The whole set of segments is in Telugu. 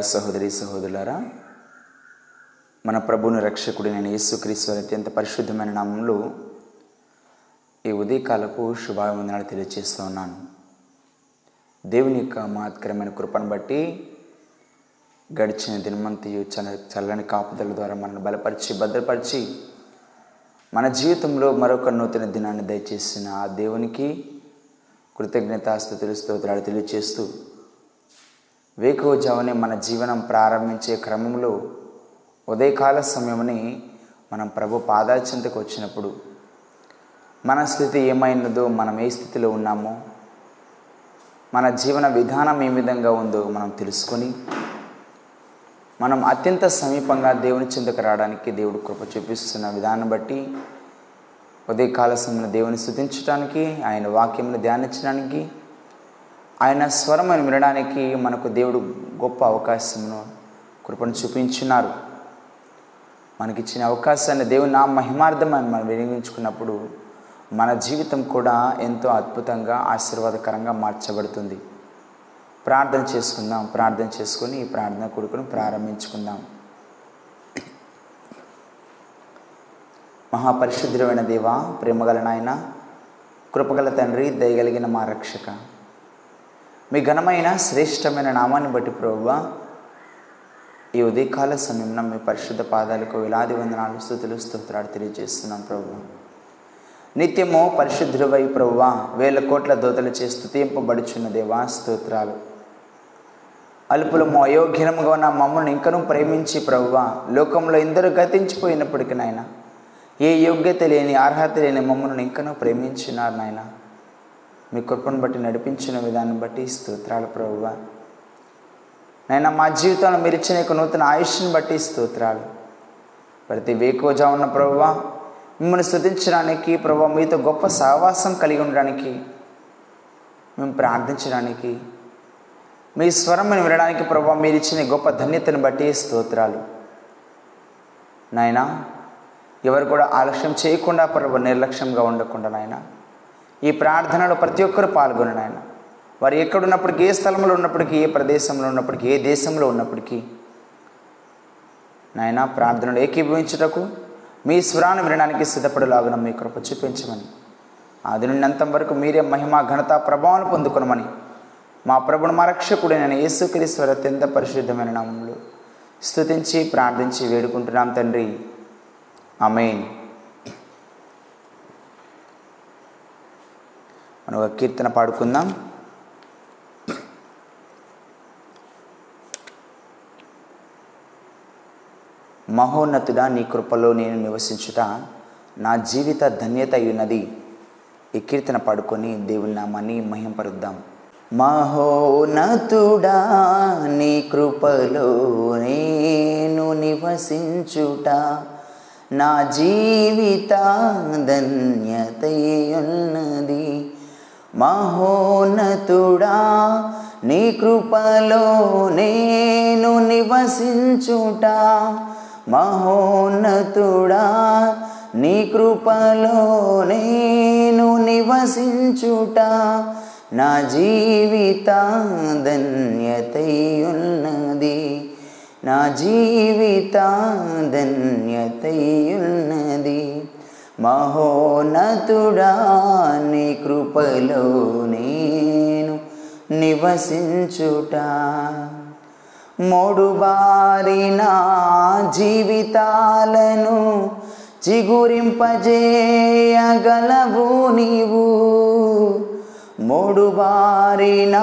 సహోదరి సహోదరులారా మన ప్రభుని రక్షకుడినైన యేసుక్రీస్తు అత్యంత పరిశుద్ధమైన నామంలో ఈ ఉదయకాలపు శుభాభివందనాలు తెలియజేస్తూ ఉన్నాను. దేవుని యొక్క మహత్కరమైన కృపను బట్టి గడిచిన దినమంతయు చల్ల చల్లని కాపుదల ద్వారా మనల్ని బలపరిచి భద్రపరిచి మన జీవితంలో మరొక నూతన దినాన్ని దయచేసిన ఆ దేవునికి కృతజ్ఞతాస్థుతులు స్తోత్రాలు తెలియజేస్తూ వేకువజామునే మన జీవనం ప్రారంభించే క్రమంలో ఉదయకాల సమయమని మనం ప్రభు పాదాల వచ్చినప్పుడు మన స్థితి ఏమైనదో మనం ఏ స్థితిలో ఉన్నామో మన జీవన విధానం ఏ విధంగా ఉందో మనం తెలుసుకొని మనం అత్యంత సమీపంగా దేవుని చెంతకు రావడానికి దేవుడు కృప చూపిస్తున్న విధానం బట్టి ఉదయకాల సమయంలో దేవుని స్థుతించడానికి ఆయన వాక్యమును ధ్యానించడానికి ఆయన స్వరమును వినడానికి మనకు దేవుడు గొప్ప అవకాశమును కృపను చూపించున్నారు మనకిచ్చిన అవకాశాన్ని దేవుని నా మహిమార్థమని మనం వినియోగించుకున్నప్పుడు మన జీవితం కూడా ఎంతో అద్భుతంగా ఆశీర్వాదకరంగా మార్చబడుతుంది. ప్రార్థన చేసుకుందాం ప్రార్థన చేసుకొని ఈ ప్రార్థన కొడుకును ప్రారంభించుకుందాం. మహాపరిశుద్ధమైన దేవ ప్రేమగల నాయన కృపగల తండ్రి దయగలిగిన మా రక్షక. మీ ఘనమైన శ్రేష్టమైన నామాన్ని బట్టి ప్రభువ ఈ ఉదయకాల సమయంలో మీ పరిశుద్ధ పాదాలకు వేలాది వందనాలు స్థుతులు స్తోత్రాలు తెలియజేస్తున్నాం ప్రభు నిత్యము పరిశుద్ధులవై ప్రభువ వేల కోట్ల దోతలు చే స్థుతింపబడుచున్న దేవా స్తోత్రాలు. అల్పులము అయోగ్యముగా ఉన్న మమ్మల్ని ఇంకనూ ప్రేమించి ప్రభువ లోకంలో ఎందరూ గతించిపోయినప్పటికీ నాయన ఏ యోగ్యత లేని అర్హత లేని మమ్మల్ని ఇంకనూ ప్రేమించినారు నాయనా. మీ కృపను బట్టి నడిపించిన విధానం బట్టి స్తోత్రాలు ప్రభువ. నైనా మా జీవితంలో మీరు ఇచ్చిన యొక్క నూతన ఆయుష్ని బట్టి స్తోత్రాలు. ప్రతి వేకోజా ఉన్న ప్రభువ మిమ్మల్ని స్థుతించడానికి ప్రభు మీతో గొప్ప సహవాసం కలిగి ఉండడానికి మేము ప్రార్థించడానికి మీ స్వరం వినడానికి ప్రభు మీరు ఇచ్చిన గొప్ప ధన్యతను బట్టి స్తోత్రాలు. నాయనా ఎవరు కూడా ఆలస్యం చేయకుండా ప్రభు నిర్లక్ష్యంగా ఉండకుండా నాయనా ఈ ప్రార్థనలో ప్రతి ఒక్కరు పాల్గొన నాయన వారు ఎక్కడున్నప్పటికీ ఏ స్థలంలో ఉన్నప్పటికీ ఏ ప్రదేశంలో ఉన్నప్పటికీ ఏ దేశంలో ఉన్నప్పటికీ నాయన ప్రార్థనలు ఏకీభవించుటకు మీ స్వరాన్ని వినడానికి సిద్ధపడేలాగున మీ కృప చూపించమని. ఆది నుండి వరకు మీరే మహిమ ఘనత ప్రభావం పొందుకునమని మా ప్రభుని మా రక్షకుడైన యేసుక్రీశ్వర అత్యంత పరిశుద్ధమైన నామంలో స్తుతించి ప్రార్థించి వేడుకుంటున్నాం తండ్రి. అమేన్ మనం ఒక కీర్తన పాడుకుందాం. మహోన్నతుడా నీ కృపలో నేను నివసించుట నా జీవిత ధన్యత అయినది ఈ కీర్తన పాడుకొని దేవుని నామాన్ని మహింపరుద్దాం. మహోన్నతుడా నీ కృపలో నేను నివసించుట నా జీవిత ధన్యతయున్నది మహోన్నతుడా నీ కృపలో నేను నివసించుట. మహోన్నతుడా నీ కృపలో నేను నివసించుట. నా జీవిత ధన్యతయున్నది నా జీవిత ధన్యతయున్నది మహోనతుడా నీ కృపలో నేను నివసించుట. మొడుబారిన జీవితాలను చిగురింపజేయగలవు నీవు. మొడుబారిన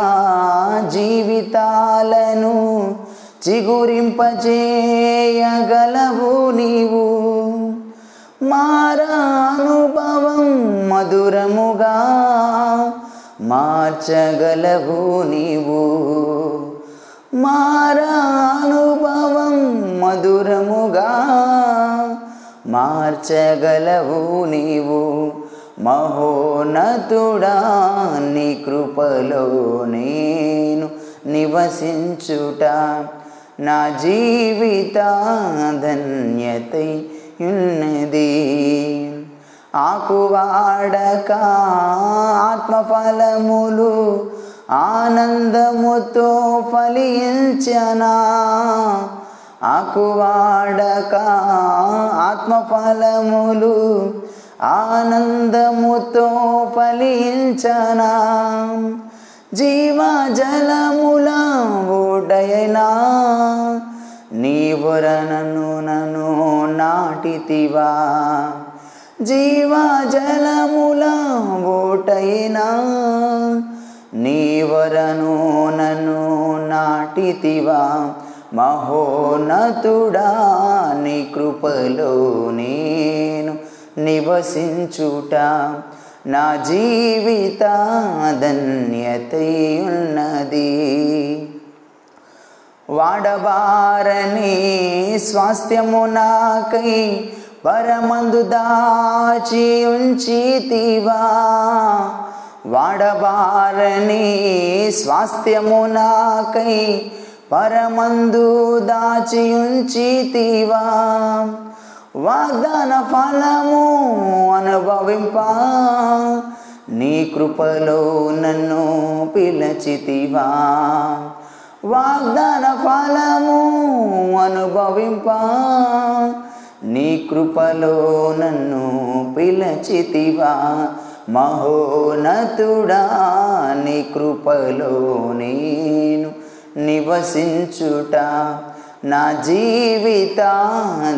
జీవితాలను చిగురింపజేయగలవు నీవు. మారానుభవం మధురముగా మార్చగలవు నీవు. మారానుభవం మధురముగా మార్చగలవు నీవు. మహోనతుడా నీ కృపలో నేను నివసించుట నా జీవిత ధన్యతై ఉన్నది ఆకువాడక ఆత్మఫలములు ఆనందముతో ఫలించనా. ఆకువాడక ఆత్మఫలములు ఆనందముతో ఫలించనా. జీవజలముల ఓడయనా నీవరనను నను నాటితివా. జీవజలముల ఓటైనా నీవరను నన్ను నాటితివా. మహోనతుడా నీ కృపలో నేను నివసించుట. నా జీవిత ధన్యతై ఉన్నది వాడబారని స్వాస్థ్యము నాకై పరమందు దాచి ఉంచితివా. వాడబారని స్వాస్థ్యము నాకై పరమందు దాచి ఉంచితివా. వాగ్దాన ఫలము అనుభవింప. నీ కృపలో నన్ను పిలచితివా. వాగ్దాన ఫలము అనుభవింప. నీ కృపలో నన్ను పిలచితివా. మహోనతుడా నీ కృపలో నేను నివసించుట. నా జీవిత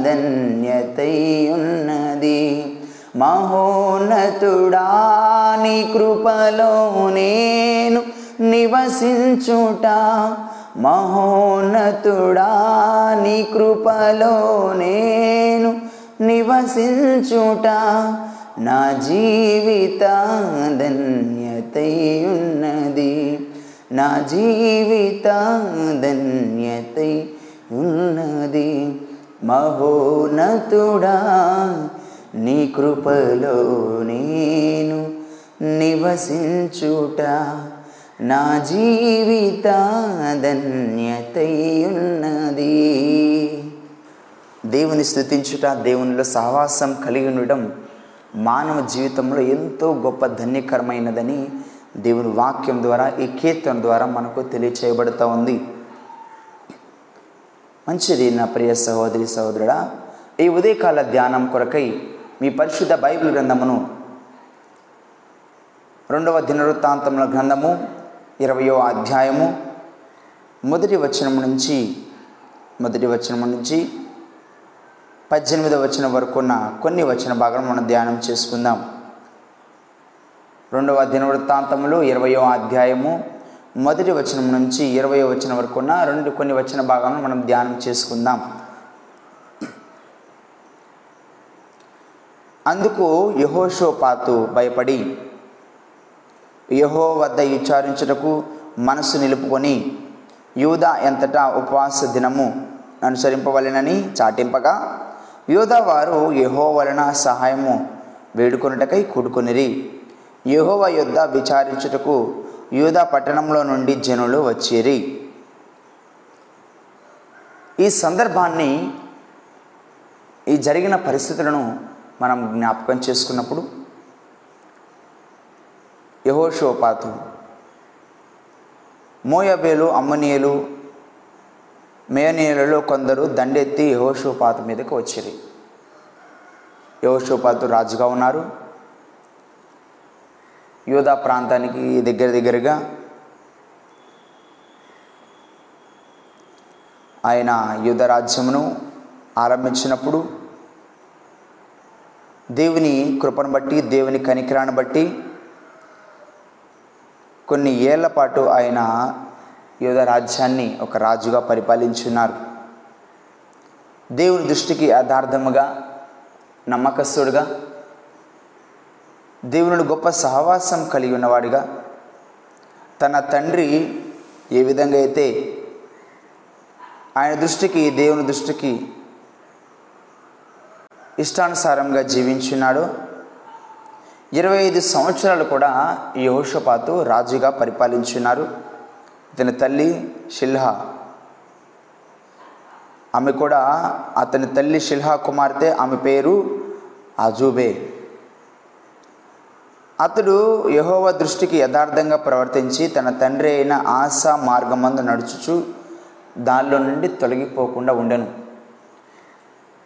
ధన్యతై ఉన్నది మహోన్నతుడా నీ కృపలో నేను నివసించుట. మహోన్నతుడా నీ కృపలో నేను నివసించుట నా జీవిత ధన్యతై ఉన్నది నా జీవిత ధన్యతై ఉన్నది మహోన్నతుడా నీ కృపలో నేను నివసించుట నా జీవిత ధన్యతయున్నది దేవుని స్థుతించుట దేవునిలో సహవాసం కలిగి ఉండడం మానవ జీవితంలో ఎంతో గొప్ప ధన్యకరమైనదని దేవుని వాక్యం ద్వారా ఈ కీర్తన ద్వారా మనకు తెలియచేయబడుతూ ఉంది. మంచిది నా ప్రియ సహోదరి సహోదరుడా ఈ ఉదయకాల ధ్యానం కొరకై మీ పరిశుద్ధ బైబిల్ గ్రంథమును రెండవ దినవృత్తాంతముల గ్రంథము ఇరవయో అధ్యాయము. మొదటి వచనం నుంచి మొదటి వచనం నుంచి పద్దెనిమిదవ వచనం వరకు ఉన్న కొన్ని వచన భాగం మనం ధ్యానం చేసుకుందాం. రెండవ దినవృత్తాంతములు ఇరవయో అధ్యాయము. మొదటి వచనం నుంచి ఇరవై వచనం వరకు ఉన్న రెండు కొన్ని వచన భాగాలను మనం ధ్యానం చేసుకుందాం. అందుకు యహోషోపాతు భయపడి యహో వద్ద విచారించుటకు మనసు నిలుపుకొని యూదా ఎంతటా ఉపవాస దినము అనుసరింపవలెనని చాటింపగా యూదా వారు యహో వలన సహాయము వేడుకొనుటకై కూడుకొనిరి. యహోవ యుద్ధ విచారించుటకు యూదా పట్టణంలో నుండి జనులు వచ్చిరి. ఈ సందర్భాన్ని ఈ జరిగిన పరిస్థితులను మనం జ్ఞాపకం చేసుకున్నప్పుడు యహోషోపాతు మోయబేలు అమ్మనీయులు మేనీయులలో కొందరు దండెత్తి యహోషోపాతు మీదకి వచ్చిరి. యహోషోపాతు రాజుగా ఉన్నారు. యోధా ప్రాంతానికి దగ్గర దగ్గరగా ఆయన యుద్ధ రాజ్యమును ఆరంభించినప్పుడు దేవుని కృపను బట్టి దేవుని కనికరాన్ని బట్టి కొన్ని ఏళ్ళ పాటు ఆయన యోధ రాజ్యాన్ని ఒక రాజుగా పరిపాలించున్నారు. దేవుని దృష్టికి యథార్థముగా నమ్మకస్తుడుగా దేవుని గొప్ప సహవాసం కలిగి ఉన్నవాడిగా తన తండ్రి ఏ విధంగా అయితే ఆయన దృష్టికి దేవుని దృష్టికి ఇష్టానుసారంగా జీవించున్నాడో ఇరవై ఐదు సంవత్సరాలు కూడా యహోషపాతు రాజుగా పరిపాలించున్నారు. ఇతని తల్లి షిల్హా. ఆమె కూడా అతని తల్లి షిల్హా కుమార్తె ఆమె పేరు అజూబే. అతడు యహోవ దృష్టికి యథార్థంగా ప్రవర్తించి తన తండ్రి అయిన ఆశా మార్గమందు నడుచుచు దానిలో నుండి తొలగిపోకుండా ఉండను.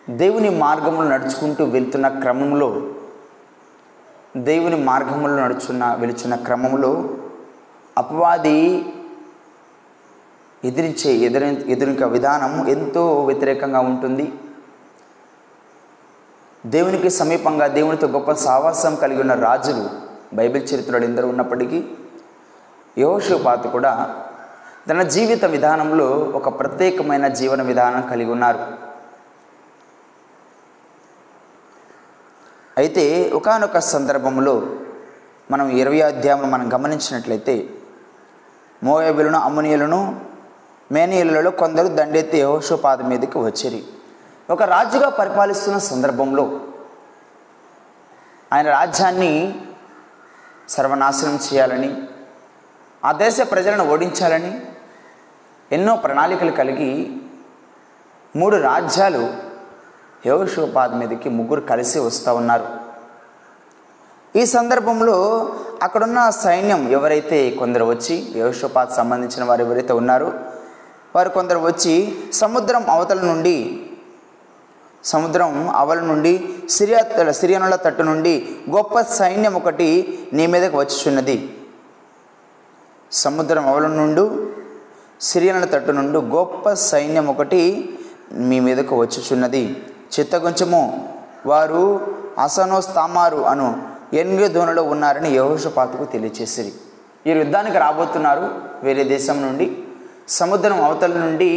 దేవుని మార్గములు నడుచుకుంటూ వెళ్తున్న క్రమంలో దేవుని మార్గంలో నడుచున్న వెలుచున్న క్రమంలో అపవాది ఎదిరించే ఎదురు ఎదురిక విధానం ఎంతో వ్యతిరేకంగా ఉంటుంది. దేవునికి సమీపంగా దేవునితో గొప్ప సావాసం కలిగి ఉన్న రాజులు బైబిల్ చరిత్రలో ఎందరూ ఉన్నప్పటికీ యోషోపాతు కూడా తన జీవిత విధానంలో ఒక ప్రత్యేకమైన జీవన విధానం కలిగి ఉన్నారు. అయితే ఒకానొక సందర్భంలో మనం ఇరవై అధ్యాయం మనం గమనించినట్లయితే మోయబులను అమ్మునియులను మేనీయులలో కొందరు దండెత్తి యహోషోపాద మీదకి వచ్చిరి. ఒక రాజుగా పరిపాలిస్తున్న సందర్భంలో ఆయన రాజ్యాన్ని సర్వనాశనం చేయాలని ఆ దేశ ప్రజలను ఓడించాలని ఎన్నో ప్రణాళికలు కలిగి మూడు రాజ్యాలు యహోషోపాద్ మీదకి ముగ్గురు కలిసి వస్తూ ఉన్నారు. ఈ సందర్భంలో అక్కడున్న సైన్యం ఎవరైతే కొందరు వచ్చి యహోషోపాద్ సంబంధించిన వారు ఎవరైతే ఉన్నారో వారు కొందరు వచ్చి సముద్రం అవతల నుండి సముద్రం అవల నుండి సిరియా సిరియనుల తట్టు నుండి గొప్ప సైన్యం ఒకటి నీ మీదకి వచ్చుచున్నది. సముద్రం అవల నుండి సిరియనుల తట్టు నుండి గొప్ప సైన్యం ఒకటి మీ మీదకు వచ్చుచున్నది. చిత్తగుంచము వారు అసనోస్ తామారు అను ఎన్గే ధోనిలో ఉన్నారని యహోషపాతుకు తెలియచేసిరి. వీరు యుద్ధానికి రాబోతున్నారు వేరే దేశం నుండి సముద్రం అవతల నుండి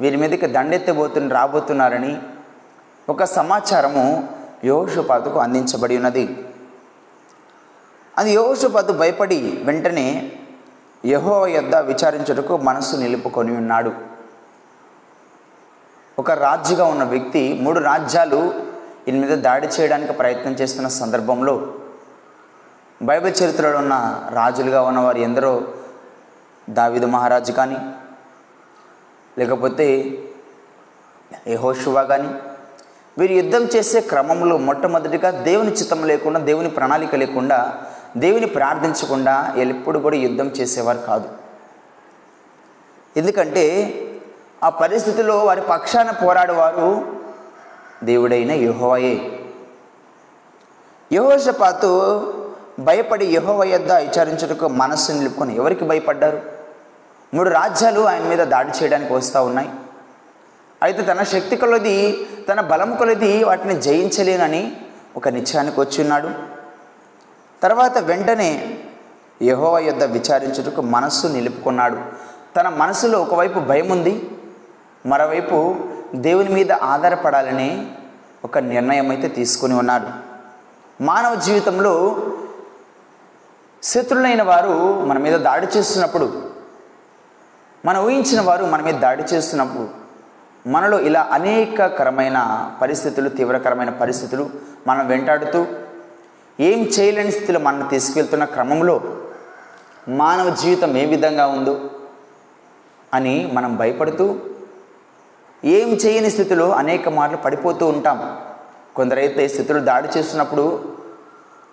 వీరి మీదకి దండెత్తబోతున్న రాబోతున్నారని ఒక సమాచారము యోషపాతుకు అందించబడి ఉన్నది. అది యోషపాతు భయపడి వెంటనే యహో యొద్ద విచారించుటకు మనసు నిలుపుకొని ఉన్నాడు. ఒక రాజుగా ఉన్న వ్యక్తి మూడు రాజ్యాలు ఈయన మీద దాడి చేయడానికి ప్రయత్నం చేస్తున్న సందర్భంలో బైబిల్ చరిత్రలో ఉన్న రాజులుగా ఉన్నవారు ఎందరో? దావిదు మహారాజు కానీ లేకపోతే యహోషువా కానీ. వీరు యుద్ధం చేసే క్రమంలో మొట్టమొదటిగా దేవుని చిత్తం లేకుండా దేవుని ప్రణాళిక లేకుండా దేవుని ప్రార్థించకుండా ఎప్పుడు కూడా యుద్ధం చేసేవారు కాదు. ఎందుకంటే ఆ పరిస్థితిలో వారి పక్షాన పోరాడేవారు దేవుడైన యహోవయే. యహోషపాతు భయపడి యహోవ యొద్ద విచారించుటకు మనస్సు నిలుపుకొని ఎవరికి భయపడ్డారు? మూడు రాజ్యాలు ఆయన మీద దాడి చేయడానికి వస్తూ ఉన్నాయి. అయితే తన శక్తి కొలది తన బలం కొలది వాటిని జయించలేనని ఒక నిశ్చయానికి వచ్చి ఉన్నాడు. తర్వాత వెంటనే యహోవ యొద్ద విచారించుటకు మనస్సు నిలుపుకున్నాడు. తన మనసులో ఒకవైపు భయం ఉంది మరోవైపు దేవుని మీద ఆధారపడాలని ఒక నిర్ణయం అయితే తీసుకుని ఉన్నాడు. మానవ జీవితంలో శత్రులైన వారు మన మీద దాడి చేస్తున్నప్పుడు మనం ఊహించిన వారు మన మీద దాడి చేస్తున్నప్పుడు మనలో ఇలా అనేకకరమైన పరిస్థితులు తీవ్రకరమైన పరిస్థితులు మనం వెంటాడుతూ ఏం చేయలేని స్థితిలో మనం తీసుకెళ్తున్న క్రమంలో మానవ జీవితం ఏ విధంగా ఉందో అని మనం భయపడుతూ ఏం చేయని స్థితిలో అనేక మార్లు పడిపోతూ ఉంటాం. కొందరైతే స్థితులు దాడి చేస్తున్నప్పుడు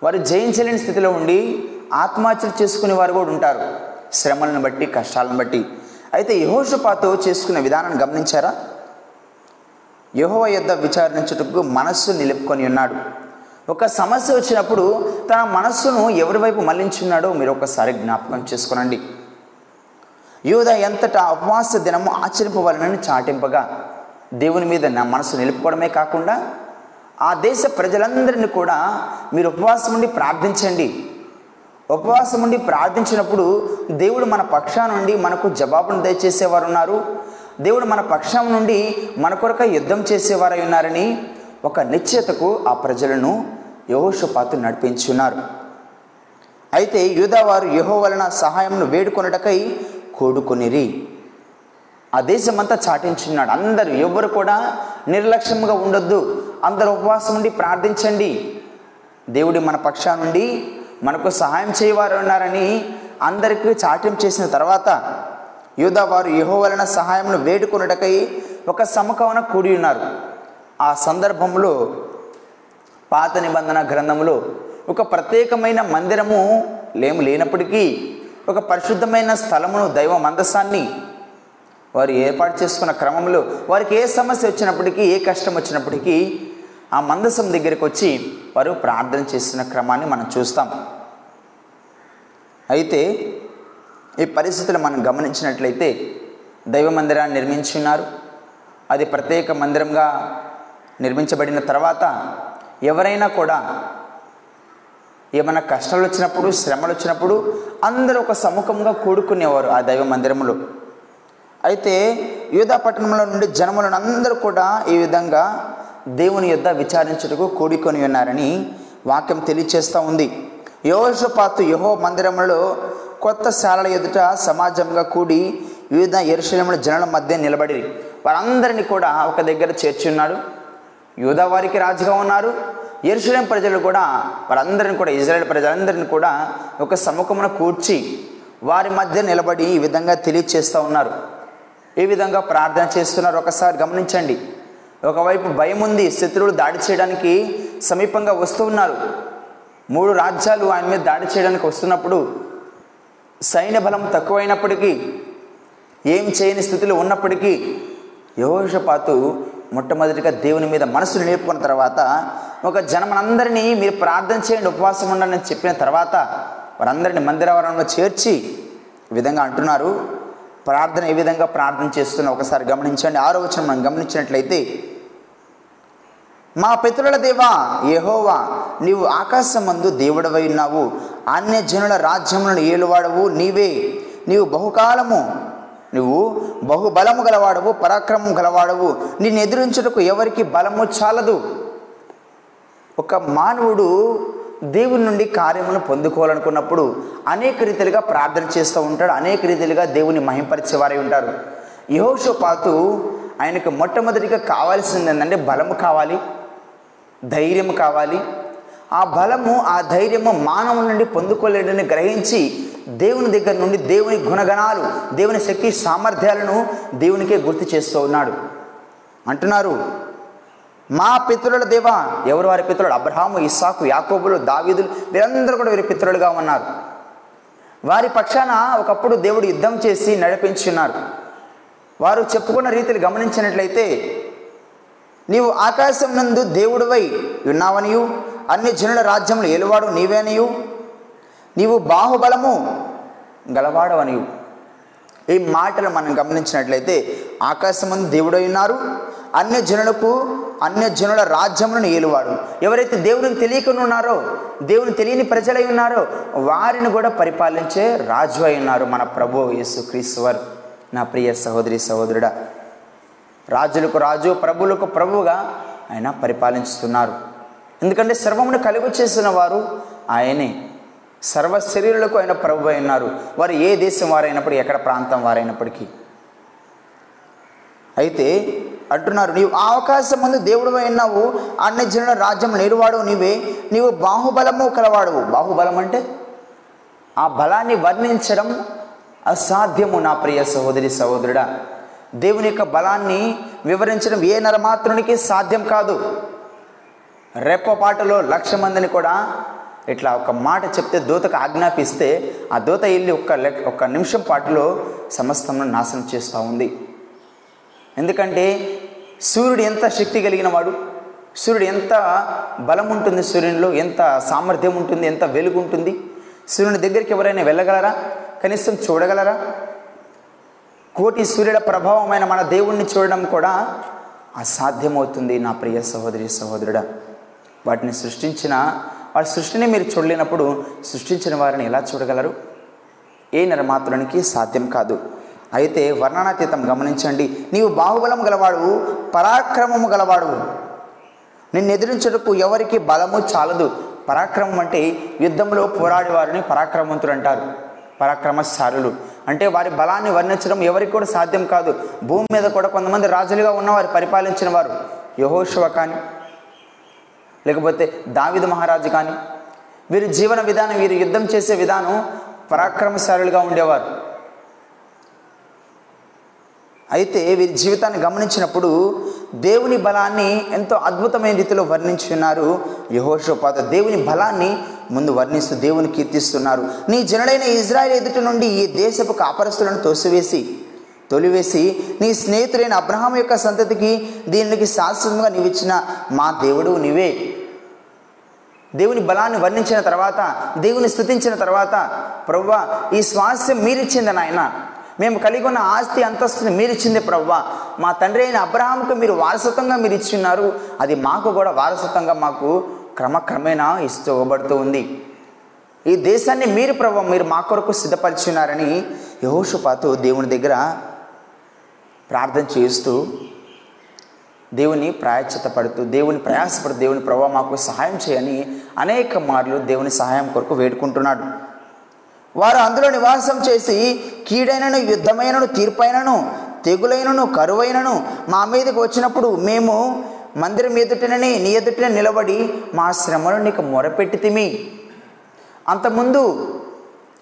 వారు జయించలేని స్థితిలో ఉండి ఆత్మహత్యలు చేసుకునే వారు కూడా ఉంటారు. శ్రమలను బట్టి కష్టాలను బట్టి. అయితే యహోషపాతో చేసుకునే విధానాన్ని గమనించారా? యహోవ యొద్ద విచారించుటకు మనస్సు నిలుపుకొని ఉన్నాడు. ఒక సమస్య వచ్చినప్పుడు తన మనస్సును ఎవరి వైపు మళ్ళించున్నాడో మీరు ఒకసారి జ్ఞాపకం చేసుకోనండి. యూద ఎంతటా ఉపవాస దినము ఆచరింపవలనని చాటింపగా దేవుని మీద నా మనసు నిలుపుకోవడమే కాకుండా ఆ దేశ ప్రజలందరినీ కూడా మీరు ఉపవాసం ఉండి ప్రార్థించండి. ఉపవాసం ఉండి ప్రార్థించినప్పుడు దేవుడు మన పక్షా నుండి మనకు జవాబును దయచేసేవారు ఉన్నారు దేవుడు మన పక్షం నుండి మన కొరక యుద్ధం చేసేవారై ఉన్నారని ఒక నిశ్చయతకు ఆ ప్రజలను యహోషపాతు నడిపించున్నారు. అయితే యూదావారు యహో వలన సహాయంను వేడుకొనుటకై కూడుకొనిరి. ఆ దేశమంతా చాటించున్నాడు. అందరూ ఎవరు కూడా నిర్లక్ష్యంగా ఉండొద్దు. అందరూ ఉపవాసం ఉండి ప్రార్థించండి. దేవుడి మన పక్షా నుండి మనకు సహాయం చేయవారు ఉన్నారని అందరికీ చాట్యం చేసిన తర్వాత యూదా వారు యహో వలన సహాయంను వేడుకొనుటకై ఒక సమకవన కూడి ఉన్నారు. ఆ సందర్భంలో పాత నిబంధన గ్రంథంలో ఒక ప్రత్యేకమైన మందిరము లేము లేనప్పటికీ ఒక పరిశుద్ధమైన స్థలమును దైవ మందసాన్ని వారు ఏర్పాటు చేసుకున్న క్రమంలో వారికి ఏ సమస్య వచ్చినప్పటికీ ఏ కష్టం వచ్చినప్పటికీ ఆ మందసం దగ్గరికి వచ్చి వారు ప్రార్థన చేస్తున్న క్రమాన్ని మనం చూస్తాం. అయితే ఈ పరిస్థితులు మనం గమనించినట్లయితే దైవ మందిరాన్ని నిర్మించి ఉన్నారు అది ప్రత్యేక మందిరంగా నిర్మించబడిన తర్వాత ఎవరైనా కూడా ఏమైనా కష్టాలు వచ్చినప్పుడు శ్రమలు వచ్చినప్పుడు అందరూ ఒక సముఖంగా కూడుకునేవారు ఆ దైవ మందిరంలో అయితే యూదా పట్టణంలో నుండి జనములను అందరూ కూడా ఈ విధంగా దేవుని యొద్ద విచారించుటకు కూడుకొని ఉన్నారని వాక్యం తెలియచేస్తూ ఉంది. యోషపాతు యహో మందిరంలో కొత్త శాలల ఎదుట సమాజంగా కూడి వివిధ ఎరుశలముల జనుల మధ్య నిలబడి వారందరినీ కూడా ఒక దగ్గర చేర్చున్నాడు. యూదా వారికి రాజుగా ఉన్నారు. ఎరుసలేం ప్రజలు కూడా వారందరిని కూడా ఇజ్రాయెల్ ప్రజలందరిని కూడా ఒక సముఖమున కూర్చి వారి మధ్య నిలబడి ఈ విధంగా తెలియచేస్తూ ఉన్నారు. ఈ విధంగా ప్రార్థన చేస్తున్నారు. ఒకసారి గమనించండి. ఒకవైపు భయం ఉంది శత్రువులు దాడి చేయడానికి సమీపంగా వస్తూ ఉన్నారు. మూడు రాజ్యాలు ఆయన మీద దాడి చేయడానికి వస్తున్నప్పుడు సైన్య బలం తక్కువైనప్పటికీ ఏం చేయని స్థితిలో ఉన్నప్పటికీ యోషపాతు మొట్టమొదటిగా దేవుని మీద మనసును నిలుపుకున్న తర్వాత ఒక జనమనందరినీ మీరు ప్రార్థన చేయండి ఉపవాసం ఉండాలని చెప్పిన తర్వాత వారందరినీ మందిరవరంలో చేర్చి విధంగా అంటున్నారు. ప్రార్థన ఏ విధంగా ప్రార్థన చేస్తున్నా ఒకసారి గమనించండి. ఆరో వచనం మనం గమనించినట్లయితే మా పితరుల దేవా ఏహోవా నీవు ఆకాశమందు దేవుడవై ఉన్నావు. అన్య జనుల రాజ్యములను ఏలువాడవు నీవే. నీవు బహుకాలము నువ్వు బహుబలము గలవాడవు పరాక్రమం గలవాడవు. నిన్ను ఎదిరించుటకు ఎవరికి బలము చాలదు. ఒక మానవుడు దేవుని నుండి కార్యములను పొందుకోవాలనుకున్నప్పుడు అనేక రీతిలుగా ప్రార్థన చేస్తూ ఉంటాడు అనేక రీతిలుగా దేవుని మహింపరిచే వారై ఉంటారు. యహోషోపాతు ఆయనకు మొట్టమొదటిగా కావాల్సింది ఏంటంటే బలము కావాలి ధైర్యం కావాలి. ఆ బలము ఆ ధైర్యము మానవుల నుండి పొందుకోలేడని గ్రహించి దేవుని దగ్గర నుండి దేవుని గుణగణాలు దేవుని శక్తి సామర్థ్యాలను దేవునికే గుర్తు చేస్తూ ఉన్నాడు. అంటున్నారు మా పితరుల దేవ ఎవరు వారి పితరుడు అబ్రహాము ఇస్సాకు యాకోబులు దావీదులు వీరందరూ కూడా వీరి పితరులుగా ఉన్నారు. వారి పక్షాన ఒకప్పుడు దేవుడు యుద్ధం చేసి నడిపించున్నారు వారు చెప్పుకున్న రీతిని గమనించినట్లయితే నీవు ఆకాశం నందు దేవుడివై ఉన్నావనియు అన్ని జనుల రాజ్యములు ఏలువాడు నీవేనియు నీవు బాహుబలము గలవాడవని ఈ మాటలు మనం గమనించినట్లయితే ఆకాశమందు దేవుడై ఉన్నారు అన్య జనులకు అన్య జనుల రాజ్యములను ఏలువాడు. ఎవరైతే దేవునికి తెలియకుండా ఉన్నారో దేవుని తెలియని ప్రజలై ఉన్నారో వారిని కూడా పరిపాలించే రాజు అయి ఉన్నారు మన ప్రభు యేసు క్రీశ్వర్ నా ప్రియ సహోదరి సహోదరుడా రాజులకు రాజు ప్రభులకు ప్రభువుగా ఆయన పరిపాలించుతున్నారు. ఎందుకంటే సర్వమును కలిగి చేసిన వారు ఆయనే. సర్వ శరీరులకు ఆయన ప్రభు అయినారు వారు ఏ దేశం వారైనప్పుడు ఎక్కడ ప్రాంతం వారైనప్పటికీ. అయితే అంటున్నారు నీవు ఆ అవకాశం ముందు దేవుడు అయినావు అన్ని జనుల రాజ్యం నేరువాడు నీవే. నీవు బాహుబలము కలవాడు బాహుబలం అంటే? ఆ బలాన్ని వర్ణించడం అసాధ్యము నా ప్రియ సహోదరి సహోదరుడా. దేవుని యొక్క బలాన్ని వివరించడం ఏ నరమాత్రునికి సాధ్యం కాదు. రెప్పపాటలో లక్ష మందిని కూడా ఇట్లా ఒక మాట చెప్తే దూతకు ఆజ్ఞాపిస్తే ఆ దూత వెళ్ళి ఒక్క లెక్ ఒక్క నిమిషం పాటులో సమస్తమును నాశనం చేస్తూ ఉంది. ఎందుకంటే సూర్యుడు ఎంత శక్తి కలిగిన వాడు? సూర్యుడు ఎంత బలం ఉంటుంది సూర్యునిలో? ఎంత సామర్థ్యం ఉంటుంది? ఎంత వెలుగు ఉంటుంది? సూర్యుని దగ్గరికి ఎవరైనా వెళ్ళగలరా? కనీసం చూడగలరా? కోటి సూర్యుల ప్రభావమైన మన దేవుణ్ణి చూడడం కూడా అసాధ్యమవుతుంది నా ప్రియ సహోదరి సహోదరుడా. వాటిని సృష్టించిన వారి సృష్టిని మీరు చూడలేనప్పుడు సృష్టించిన వారిని ఎలా చూడగలరు? ఏ నిర్మాతులనికి సాధ్యం కాదు. అయితే వర్ణనాతీతం గమనించండి. నీవు బాహుబలం గలవాడు పరాక్రమము గలవాడు. నిన్ను ఎదిరించుటకు ఎవరికి బలము చాలదు. పరాక్రమం అంటే యుద్ధంలో పోరాడేవారిని పరాక్రమవంతులు అంటారు. పరాక్రమశాలులు. అంటే వారి బలాన్ని వర్ణించడం ఎవరికి కూడా సాధ్యం కాదు. భూమి మీద కూడా కొంతమంది రాజులుగా ఉన్నవారు పరిపాలించిన వారు యహోశివ కానీ లేకపోతే దావిద మహారాజు కానీ వీరి జీవన విధానం వీరు యుద్ధం చేసే విధానం పరాక్రమశాలులుగా ఉండేవారు. అయితే వీరి జీవితాన్ని గమనించినప్పుడు దేవుని బలాన్ని ఎంతో అద్భుతమైన రీతిలో వర్ణించున్నారు యహోషోపాత. దేవుని బలాన్ని ముందు వర్ణిస్తూ దేవుని కీర్తిస్తున్నారు. నీ జనుడైన ఇజ్రాయెల్ ఎదుట నుండి ఈ దేశపు కాపరస్తులను తోసివేసి తొలివేసి నీ స్నేహితుడైన అబ్రహాం యొక్క సంతతికి దీనికి శాశ్వతంగా నీవిచ్చిన మా దేవుడు నీవే. దేవుని బలాన్ని వర్ణించిన తర్వాత దేవుని స్థుతించిన తర్వాత ప్రవ్వా ఈ స్వాస్యం మీరిచ్చింది నాయన? మేము కలిగి ఉన్న ఆస్తి అంతస్తుని మీరిచ్చింది ప్రవ్వా. మా తండ్రి అయిన అబ్రహాంకు మీరు వారసత్వంగా మీరు ఇచ్చిన్నారు అది మాకు కూడా వారసత్వంగా మాకు క్రమక్రమేణా ఇస్తూ ఇవ్వబడుతూ ఉంది. ఈ దేశాన్ని మీరు ప్రభు మీరు మా కొరకు సిద్ధపరిచున్నారని యహోషుపాతు దేవుని దగ్గర ప్రార్థన చేస్తూ దేవుని ప్రాయశ్చిత పడుతూ దేవుని ప్రయాసపడుతూ దేవుని ప్రభావ మాకు సహాయం చేయని అనేక మార్లు దేవుని సహాయం కొరకు వేడుకుంటున్నాడు. వారు అందులో నివాసం చేసి కీడైనను యుద్ధమైనను తీర్పైనను తెగులైనను కరువైనను మా మీదకి వచ్చినప్పుడు మేము మందిరం ఎదుటనని నీ ఎదుటనే నిలబడి మా శ్రమను నీకు మొరపెట్టితిమి అంతకుముందు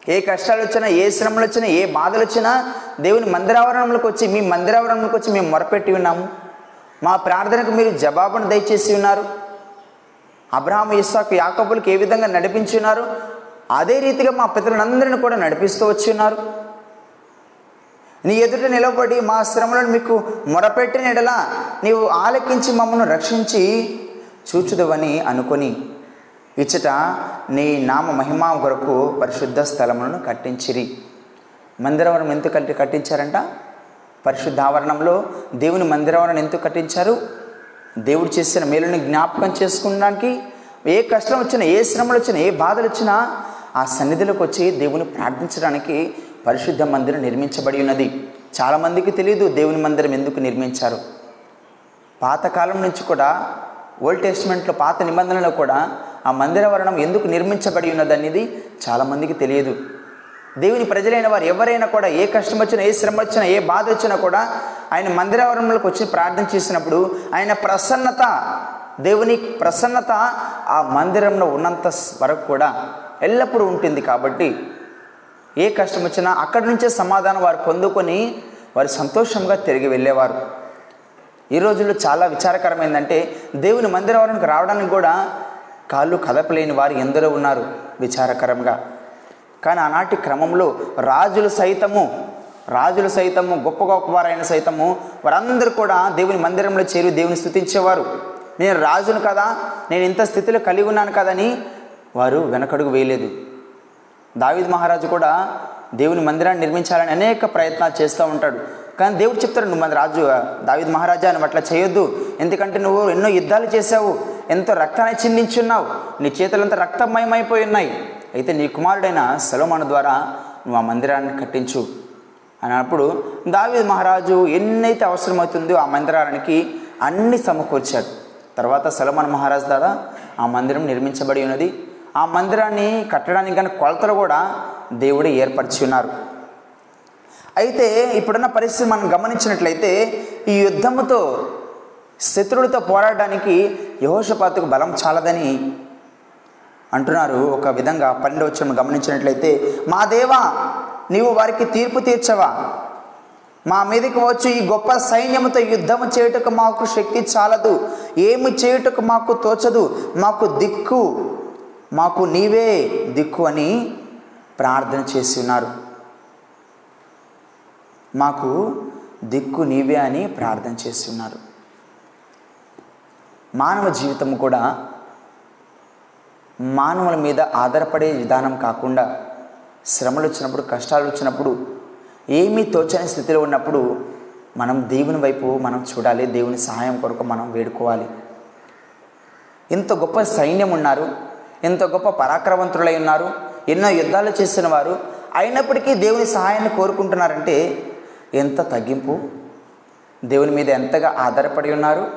ఏ కష్టాలు వచ్చినా ఏ శ్రమలు వచ్చినా ఏ బాధలు వచ్చినా దేవుని మందిరావరణంలోకి వచ్చి మీ మందిరావరణంలోకి వచ్చి మేము మొరపెట్టి ఉన్నాము. మా ప్రార్థనకు మీరు జవాబును దయచేసి ఉన్నారు. అబ్రహాం ఇస్సాకు యాకబులకు ఏ విధంగా నడిపించి ఉన్నారు? అదే రీతిగా మా పితరులందరిని కూడా నడిపిస్తూ వచ్చి ఉన్నారు. నీ ఎదుట నిలబడి మా శ్రమలను మీకు మొరపెట్టిన ఎడలా నీవు ఆలకించి మమ్మల్ని రక్షించి చూచుదవని అనుకొని ఇచ్చట నీ నామ మహిమా కొరకు పరిశుద్ధ స్థలములను కట్టించిరి. మందిరవరం ఎందుకు కట్టి కట్టించారంట? పరిశుద్ధావరణంలో దేవుని మందిరావరణం ఎందుకు కట్టించారు? దేవుడు చేసిన మేలుని జ్ఞాపకం చేసుకోవడానికి ఏ కష్టం వచ్చినా ఏ శ్రమలు వచ్చినా ఏ బాధలు వచ్చినా ఆ సన్నిధిలోకి వచ్చి దేవుని ప్రార్థించడానికి పరిశుద్ధ మందిరం నిర్మించబడి ఉన్నది. చాలామందికి తెలియదు దేవుని మందిరం ఎందుకు నిర్మించారు. పాతకాలం నుంచి కూడా ఓల్డ్ టెస్ట్మెంట్లో పాత నిబంధనలో కూడా ఆ మందిరవరణం ఎందుకు నిర్మించబడి ఉన్నది అనేది చాలామందికి తెలియదు. దేవుని ప్రజలైన వారు ఎవరైనా కూడా ఏ కష్టం వచ్చినా ఏ శ్రమ వచ్చినా ఏ బాధ వచ్చినా కూడా ఆయన మందిరవరంలోకి వచ్చి ప్రార్థన చేసినప్పుడు ఆయన ప్రసన్నత దేవుని ప్రసన్నత ఆ మందిరంలో ఉన్నంత వరకు కూడా ఎల్లప్పుడూ ఉంటుంది కాబట్టి ఏ కష్టం వచ్చినా అక్కడి నుంచే సమాధానం వారు పొందుకొని వారు సంతోషంగా తిరిగి వెళ్ళేవారు. ఈ రోజుల్లో చాలా విచారకరమైందంటే దేవుని మందిరవరానికి రావడానికి కూడా కాళ్ళు కదపలేని వారు ఎందరో ఉన్నారు విచారకరంగా. కానీ ఆనాటి క్రమంలో రాజులు సైతము రాజులు సైతము గొప్ప గొప్పవారైన సైతము వారందరూ కూడా దేవుని మందిరంలో చేరి దేవుని స్థుతించేవారు. నేను రాజును కదా నేను ఇంత స్థితిలో కలిగి ఉన్నాను కదని వారు వెనకడుగు వేయలేదు. దావిద్ మహారాజు కూడా దేవుని మందిరాన్ని నిర్మించాలని అనేక ప్రయత్నాలు చేస్తూ ఉంటాడు. కానీ దేవుడు చెప్తాడు నువ్వు మన రాజు దావిద్ మహారాజా నువ్వు అట్లా చేయొద్దు. ఎందుకంటే నువ్వు ఎన్నో యుద్ధాలు చేసావు ఎంతో రక్తాన్ని చిందించున్నావు. నీ చేతులంతా రక్తమయమైపోయి ఉన్నాయి. అయితే నీ కుమారుడైన సలోమాను ద్వారా నువ్వు ఆ మందిరాన్ని కట్టించు అన్నప్పుడు దావీ మహారాజు ఎన్నైతే అవసరమవుతుందో ఆ మందిరానికి అన్ని సమకూర్చాడు. తర్వాత సలమాన్ మహారాజు ద్వారా ఆ మందిరం నిర్మించబడి ఉన్నది. ఆ మందిరాన్ని కట్టడానికి కానీ కొలతలు కూడా దేవుడు ఏర్పరిచి ఉన్నారు. అయితే ఇప్పుడున్న పరిస్థితి మనం గమనించినట్లయితే ఈ యుద్ధముతో శత్రువులతో పోరాడడానికి యహోషపాతుకు బలం చాలదని అంటున్నారు. ఒక విధంగా పన్నెండు గమనించినట్లయితే మా దేవా నీవు వారికి తీర్పు తీర్చవా? మా మీదకి వచ్చి ఈ గొప్ప సైన్యముతో యుద్ధము చేయుటకు మాకు శక్తి చాలదు. ఏమి చేయుటకు మాకు తోచదు. మాకు దిక్కు మాకు నీవే దిక్కు అని ప్రార్థన చేసి ఉన్నారు. మాకు దిక్కు నీవే అని ప్రార్థన చేస్తున్నారు మానవ జీవితం కూడా మానవుల మీద ఆధారపడే విధానం కాకుండా శ్రమలు వచ్చినప్పుడు కష్టాలు వచ్చినప్పుడు ఏమీ తోచని స్థితిలో ఉన్నప్పుడు మనం దేవుని వైపు మనం చూడాలి. దేవుని సహాయం కొరకు మనం వేడుకోవాలి. ఇంత గొప్ప సైన్యం ఉన్నారు. ఎంత గొప్ప పరాక్రమవంతులై ఉన్నారు. ఎన్నో యుద్ధాలు చేసిన వారు అయినప్పటికీ దేవుని సహాయాన్ని కోరుకుంటున్నారంటే ఎంత తగ్గింపు? దేవుని మీద ఎంతగా ఆధారపడి ఉన్నారు?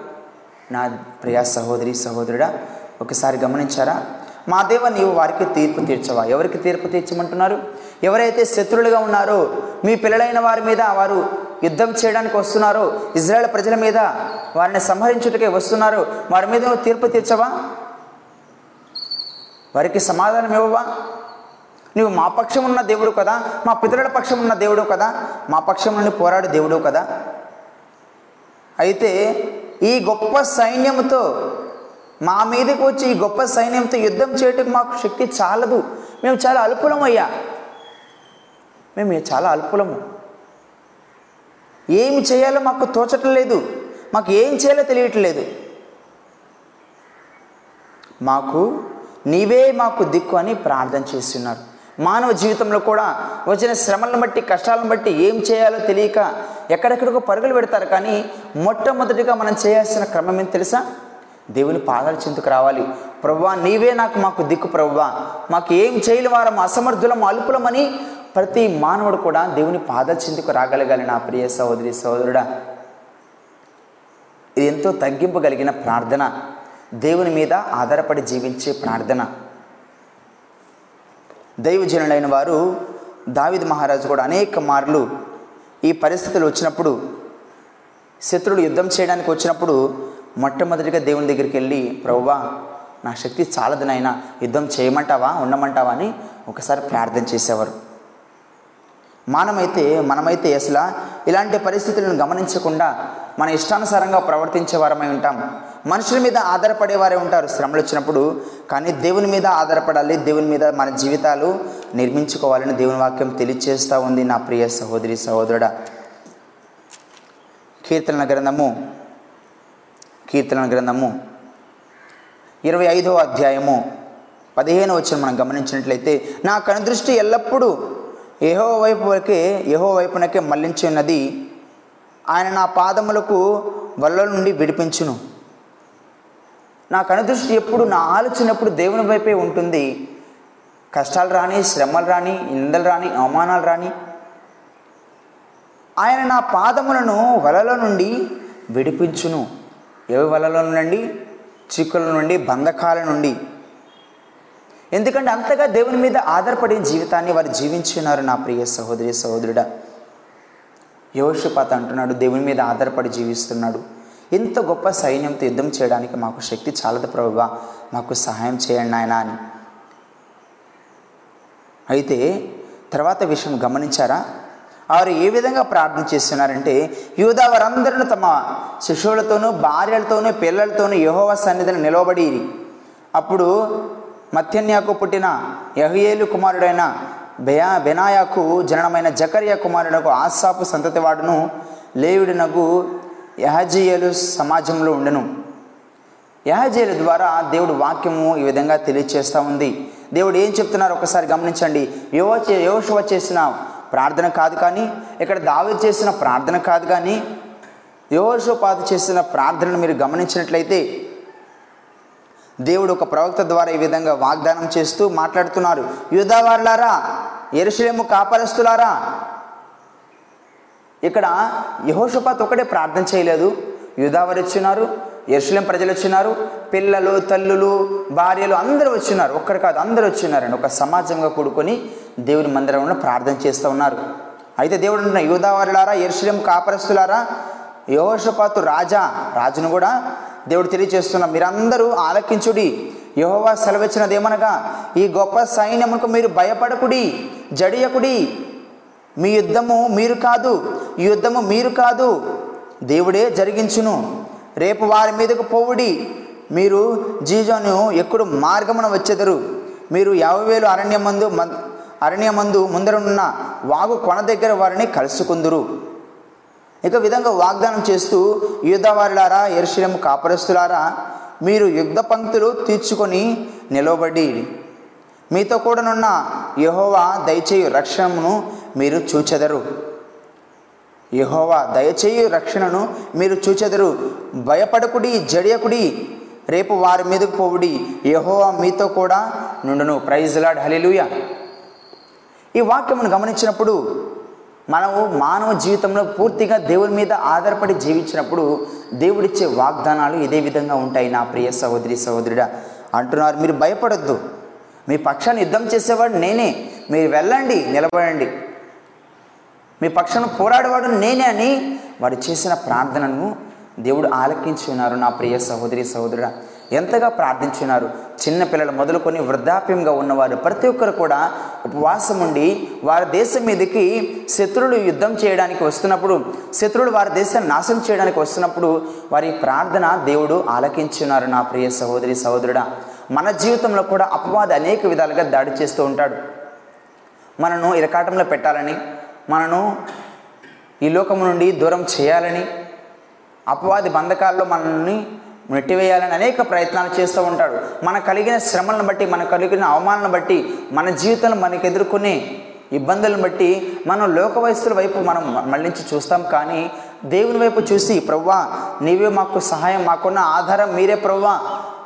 నా ప్రియా సహోదరి సహోదరుడా ఒకసారి గమనించారా? మా దేవ నీవు వారికి తీర్పు తీర్చవా? ఎవరికి తీర్పు తీర్చమంటున్నారు? ఎవరైతే శత్రులుగా ఉన్నారో మీ పిల్లలైన వారి మీద వారు యుద్ధం చేయడానికి వస్తున్నారో ఇజ్రాయెల్ ప్రజల మీద వారిని సంహరించుటకే వస్తున్నారో వారి మీద తీర్పు తీర్చవా? వారికి సమాధానం ఇవ్వవా? నువ్వు మా పక్షం ఉన్న దేవుడు కదా? మా పితరుల పక్షం ఉన్న దేవుడు కదా? మా పక్షం నుండి పోరాడు దేవుడు కదా? అయితే ఈ గొప్ప సైన్యంతో మా మీదకి వచ్చి ఈ గొప్ప సైన్యంతో యుద్ధం చేయటం మాకు శక్తి చాలదు. మేము చాలా అల్పులం అయ్యా మేము చాలా అల్పులము. ఏమి చేయాలో మాకు తోచటం లేదు. మాకు ఏం చేయాలో తెలియట్లేదు మాకు నీవే మాకు దిక్కు అని ప్రార్థన చేస్తున్నారు. మానవ జీవితంలో కూడా వచ్చిన శ్రమలను బట్టి కష్టాలను బట్టి ఏం చేయాలో తెలియక ఎక్కడెక్కడికో పరుగులు పెడతారు. కానీ మొట్టమొదటిగా మనం చేయాల్సిన క్రమం ఏం తెలుసా? దేవుని పాదాల చింతకు రావాలి. ప్రభువా నీవే నాకు మాకు దిక్కు ప్రవ్వా. మాకు ఏం చేయని వారం అసమర్థులం అల్పులమని ప్రతి మానవుడు కూడా దేవుని పాదాల చింతకు రాగలగాలి నా ప్రియ సహోదరి సహోదరుడా. ఇది ఎంతో తగ్గింపు కలిగిన ప్రార్థన. దేవుని మీద ఆధారపడి జీవించే ప్రార్థన. దైవజనులైన వారు దావిద్ మహారాజు కూడా అనేక మార్లు ఈ పరిస్థితులు వచ్చినప్పుడు శత్రుడు యుద్ధం చేయడానికి వచ్చినప్పుడు మొట్టమొదటిగా దేవుని దగ్గరికి వెళ్ళి ప్రభువా నా శక్తి చాలదు నాయన యుద్ధం చేయమంటావా ఉండమంటావా అని ఒకసారి ప్రార్థన చేసేవారు. మానమైతే మనమైతే అసలు ఇలాంటి పరిస్థితులను గమనించకుండా మన ఇష్టానుసారంగా ప్రవర్తించే వారమై ఉంటాం. మనుషుల మీద ఆధారపడేవారే ఉంటారు శ్రమలు వచ్చినప్పుడు కానీ దేవుని మీద ఆధారపడాలి దేవుని మీద మన జీవితాలు నిర్మించుకోవాలని దేవుని వాక్యం తెలియచేస్తూ ఉంది నా ప్రియ సహోదరి సహోదరుడా. కీర్తన గ్రంథము కీర్తన గ్రంథము. ఇరవై ఐదో అధ్యాయము పదిహేను వచ్చిన మనం గమనించినట్లయితే నా కనుదృష్టి ఎల్లప్పుడూ ఏహో వైపు వరకే ఏహో వైపునకే మళ్ళించి ఉన్నది ఆయన నా పాదములకు వల్ల నుండి విడిపించును. నా కనుదృష్టి ఎప్పుడు నా ఆలోచన ఎప్పుడు దేవుని వైపే ఉంటుంది. కష్టాలు రాని శ్రమలు రాని నిందలు రాని అవమానాలు రాని. ఆయన నా పాదములను వలలో నుండి విడిపించును. ఏవి వలలో నుండి చిక్కుల నుండి బంధకాల నుండి. ఎందుకంటే అంతగా దేవుని మీద ఆధారపడే జీవితాన్ని వారు జీవించున్నారు నా ప్రియ సహోదరి సహోదరుడా. యోషపాత అంటున్నాడు దేవుని మీద ఆధారపడి జీవిస్తున్నాడు. ఇంత గొప్ప సైన్యంతో యుద్ధం చేయడానికి మాకు శక్తి చాలదు ప్రభువా. మాకు సహాయం చేయండి ఆయన అని. అయితే తర్వాత విషయం గమనించారా? వారు ఏ విధంగా ప్రార్థన చేస్తున్నారంటే యూదా వారందరిని తమ శిశువులతోనూ భార్యలతోనూ పిల్లలతోనూ యహోవ సన్నిధిని నిలవబడి అప్పుడు మత్యన్యాకు పుట్టిన యహయేలు కుమారుడైన బెయా బెనాయాకు జననమైన జకర్య కుమారుడకు ఆసాపు సంతతివాడును లేవుడినకు యహజియలు సమాజంలో ఉండెను. యహజీల ద్వారా దేవుడు వాక్యము ఈ విధంగా తెలియచేస్తూ ఉంది. దేవుడు ఏం చెప్తున్నారు? ఒకసారి గమనించండి. యువ యోశువ చేసిన ప్రార్థన కాదు కానీ ఇక్కడ దావి చేసిన ప్రార్థన కాదు కానీ యోహోషోపాత చేసిన ప్రార్థనను మీరు గమనించినట్లయితే దేవుడు ఒక ప్రవక్త ద్వారా ఈ విధంగా వాగ్దానం చేస్తూ మాట్లాడుతున్నారు. యూదావారులారా ఎరుషలేము కాపరస్తులారా ఇక్కడ యహోషపాత్ ఒకటే ప్రార్థన చేయలేదు. యూదావారు వచ్చినారు ఎరుసలేం ప్రజలు వచ్చినారు పిల్లలు తల్లులు భార్యలు అందరూ వచ్చినారు. ఒక్కరు కాదు అందరూ వచ్చినారండి ఒక సమాజంగా కూడుకొని దేవుని మందిరంలో ప్రార్థన చేస్తూ ఉన్నారు. అయితే దేవుడు అంటున్న యూదావారులారా ఎరుసలేం కాపరస్తులారా యహోషపాతు రాజా రాజును కూడా దేవుడు తెలియజేస్తున్న మీరందరూ ఆలకించుడి. యహోవా సెలవిచ్చినదేమనగా ఈ గొప్ప సైన్యముకు మీరు భయపడకుడి జడియకుడి. మీ యుద్ధము మీరు కాదు ఈ యుద్ధము మీరు కాదు దేవుడే జరిగించును. రేపు వారి మీదకు పోవుడి. మీరు జీజోను ఎక్కడు మార్గమున వచ్చెదరు. మీరు యాభై వేలు అరణ్యమందు మన్- అరణ్యమందు ముందరనున్న వాగు కొన దగ్గర వారిని కలుసుకుందురు. ఇక విధంగా వాగ్దానం చేస్తూ యుద్ధవారులారా ఎరుశలేము కాపరస్తులారా మీరు యుద్ధ పంక్తులు తీర్చుకొని నిలవబడి. మీతో కూడానున్న యహోవా దయచేయు రక్షణను మీరు చూచెదరు. యహోవా దయచేయు రక్షణను మీరు చూచెదరు. భయపడకుడి జడియకుడి రేపు వారి మీదకు పోవుడి. యహోవా మీతో కూడా నుండును. ప్రైజ్ లాడ్ హలిలుయ ఈ వాక్యమును గమనించినప్పుడు మనము మానవ జీవితంలో పూర్తిగా దేవుని మీద ఆధారపడి జీవించినప్పుడు దేవుడిచ్చే వాగ్దానాలు ఇదే విధంగా ఉంటాయి. నా ప్రియ సహోదరి సహోదరుడా అంటున్నారు మీరు భయపడొద్దు. మీ పక్షాన్ని యుద్ధం చేసేవాడు నేనే. మీరు వెళ్ళండి నిలబడండి. మీ పక్షాన పోరాడేవాడు నేనే అని వాడు చేసిన ప్రార్థనను దేవుడు ఆలకించి ఉన్నారు. నా ప్రియ సహోదరి సహోదరుడా ఎంతగా ప్రార్థించున్నారు చిన్నపిల్లలు మొదలుకొని వృద్ధాప్యంగా ఉన్నవారు ప్రతి ఒక్కరు కూడా ఉపవాసం ఉండి వారి దేశం మీదకి శత్రువులు యుద్ధం చేయడానికి వస్తున్నప్పుడు శత్రువులు వారి దేశాన్ని నాశనం చేయడానికి వస్తున్నప్పుడు వారి ప్రార్థన దేవుడు ఆలకించున్నారు నా ప్రియ సహోదరి సహోదరుడా మన జీవితంలో కూడా అపవాది అనేక విధాలుగా దాడి చేస్తూ ఉంటాడు. మనను ఇరకాటంలో పెట్టాలని మనను ఈ లోకము నుండి దూరం చేయాలని అపవాది బంధకాల్లో మనల్ని నెట్టివేయాలని అనేక ప్రయత్నాలు చేస్తూ ఉంటాడు. మన కలిగిన శ్రమలను బట్టి మన కలిగిన అవమానాలను బట్టి మన జీవితంలో మనకు ఎదుర్కొనే ఇబ్బందులను బట్టి మనం లోక వయస్సుల వైపు మనం మళ్ళించి చూస్తాం. కానీ దేవుని వైపు చూసి ప్రవ్వా నీవే మాకు సహాయం మాకున్న ఆధారం మీరే ప్రవ్వా.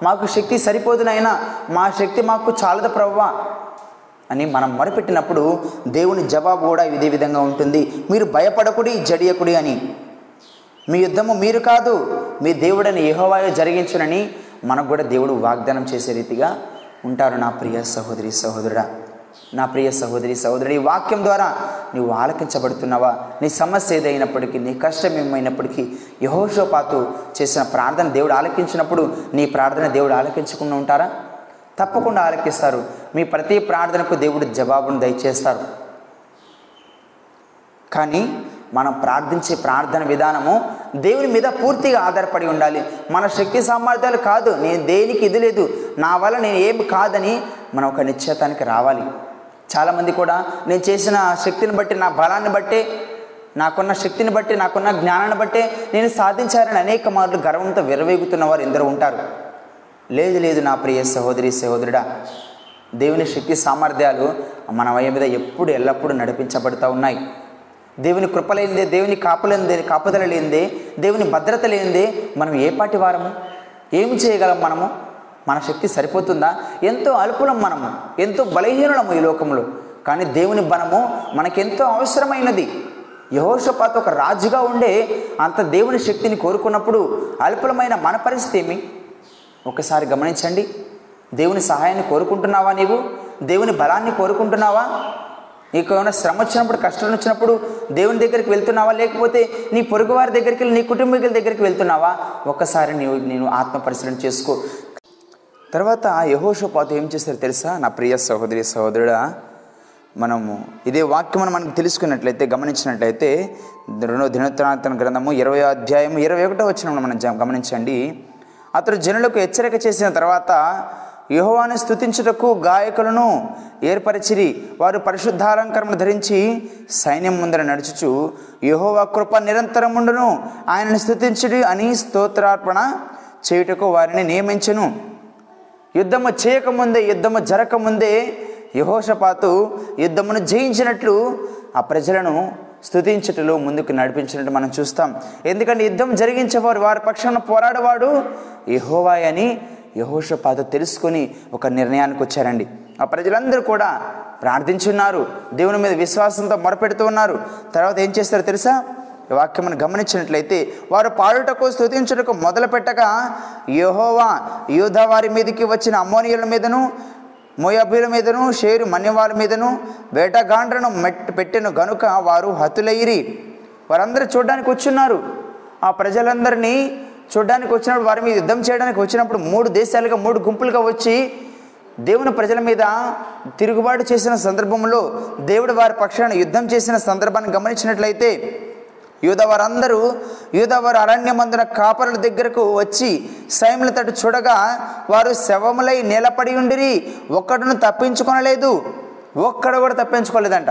మాకు శక్తి సరిపోదునైనా మా శక్తి మాకు చాలదు ప్రవ్వా. అని మనం మొరపెట్టినప్పుడు దేవుని జవాబు కూడా ఇదే విధంగా ఉంటుంది. మీరు భయపడకుడి జడియకుడి అని. మీ యుద్ధము మీరు కాదు మీ దేవుడని యెహోవాయే జరిగించునని మనకు కూడా దేవుడు వాగ్దానం చేసే రీతిగా ఉంటారు నా ప్రియ సహోదరి సహోదరుడా. నా ప్రియ సహోదరి సహోదరుడు ఈ వాక్యం ద్వారా నువ్వు ఆలకించబడుతున్నావా? నీ సమస్య ఏదైనప్పటికీ నీ కష్టం ఏమైనప్పటికీ యహోషోపాతు చేసిన ప్రార్థన దేవుడు ఆలకించినప్పుడు నీ ప్రార్థన దేవుడు ఆలకించకుండా ఉంటారా? తప్పకుండా ఆలకిస్తారు. మీ ప్రతి ప్రార్థనకు దేవుడు జవాబును దయచేస్తారు. కానీ మనం ప్రార్థించే ప్రార్థన విధానము దేవుని మీద పూర్తిగా ఆధారపడి ఉండాలి. మన శక్తి సామర్థ్యాలు కాదు. నేను దేనికి ఇది లేదు. నా వల్ల నేను ఏమి కాదని మనం ఒక నిశ్చేతానికి రావాలి. చాలామంది కూడా నేను చేసిన శక్తిని బట్టి నా బలాన్ని బట్టే నాకున్న శక్తిని బట్టి నాకున్న జ్ఞానాన్ని బట్టే నేను సాధించాలని అనేక మార్లు గర్వంతో విరవేగుతున్న వారు ఎందరో ఉంటారు. లేదు లేదు నా ప్రియ సహోదరి సహోదరుడా దేవుని శక్తి సామర్థ్యాలు మన వయ మీద ఎప్పుడు ఎల్లప్పుడూ నడిపించబడుతూ ఉన్నాయి. దేవుని కృప దేవుని కాపులేనిదే కాపుదల లేనిదే దేవుని భద్రత లేనిదే మనం ఏ పాటి వారము? ఏమి చేయగలం మనము? మన శక్తి సరిపోతుందా? ఎంతో అల్పులం మనము ఎంతో బలహీనులము ఈ లోకంలో. కానీ దేవుని బలము మనకెంతో అవసరమైనది. యహోషపాత్ ఒక రాజుగా ఉండే అంత దేవుని శక్తిని కోరుకున్నప్పుడు అల్పులమైన మన పరిస్థితి ఏమి? ఒకసారి గమనించండి. దేవుని సహాయాన్ని కోరుకుంటున్నావా నీవు? దేవుని బలాన్ని కోరుకుంటున్నావా? నీకు ఏమైనా శ్రమ వచ్చినప్పుడు కష్టం వచ్చినప్పుడు దేవుని దగ్గరికి వెళ్తున్నావా? లేకపోతే నీ పొరుగువారి దగ్గరికి వెళ్ళి నీ కుటుంబీకుల దగ్గరికి వెళ్తున్నావా? ఒక్కసారి నీవు నేను ఆత్మ పరిశీలన చేసుకో. తర్వాత యహోషోపాతు ఏం చేస్తారో తెలుసా? నా ప్రియ సహోదరి సహోదరుడా మనము ఇదే వాక్యం మనకు తెలుసుకున్నట్లయితే గమనించినట్లయితే రెండో దినోత్తరాతన గ్రంథము ఇరవై అధ్యాయం ఇరవై ఒకటో వచ్చిన మనం గమనించండి. అతడు జనులకు హెచ్చరిక చేసిన తర్వాత యెహోవాను స్తుతించుటకు గాయకులను ఏర్పరిచిరి. వారు పరిశుద్ధాలంకరమును ధరించి సైన్యం ముందర నడుచుచు యుహోవా కృప నిరంతరముండును ఆయనను స్తుతించుడి అని స్తోత్రార్పణ చేయుటకు వారిని నియమించను. యుద్ధము చేయకముందే యుద్ధము జరగకముందే యహోషపాతు యుద్ధమును జయించినట్లు ఆ ప్రజలను స్థుతించటలో ముందుకు నడిపించినట్టు మనం చూస్తాం. ఎందుకంటే యుద్ధం జరిగించేవారు వారి పక్షాన పోరాడేవాడు యహోవాయ్ అని యహోషపాత తెలుసుకొని ఒక నిర్ణయానికి వచ్చారండి. ఆ ప్రజలందరూ కూడా ప్రార్థించున్నారు దేవుని మీద విశ్వాసంతో మొరపెడుతూ ఉన్నారు. తర్వాత ఏం చేస్తారో తెలుసా? వాక్యం గమనించినట్లయితే వారు పాడుటకు స్థుతించుటకు మొదలు పెట్టగా యహోవా యూధ వారి మీదకి వచ్చిన అమ్మోనియుల మీదను మోయాబీల మీదను షేరు మన్యవాళ్ళ మీదను వేటగాండ్రను మెట్ పెట్టెను గనుక వారు హతులయ్యిరి వారందరూ చూడడానికి వచ్చున్నారు. ఆ ప్రజలందరినీ చూడడానికి వచ్చినప్పుడు వారి మీద యుద్ధం చేయడానికి వచ్చినప్పుడు మూడు దేశాలుగా మూడు గుంపులుగా వచ్చి దేవుని ప్రజల మీద తిరుగుబాటు చేసిన సందర్భంలో దేవుడు వారి పక్షాన యుద్ధం చేసిన సందర్భాన్ని గమనించినట్లయితే యూదవారందరూ యూదవారు అరణ్యమందున కాపరుల దగ్గరకు వచ్చి సైముల తట్టు చూడగా వారు శవములై నిలబడి ఉండిరి ఒక్కడును తప్పించుకొనలేదు ఒక్కడు కూడా తప్పించుకోలేదంట.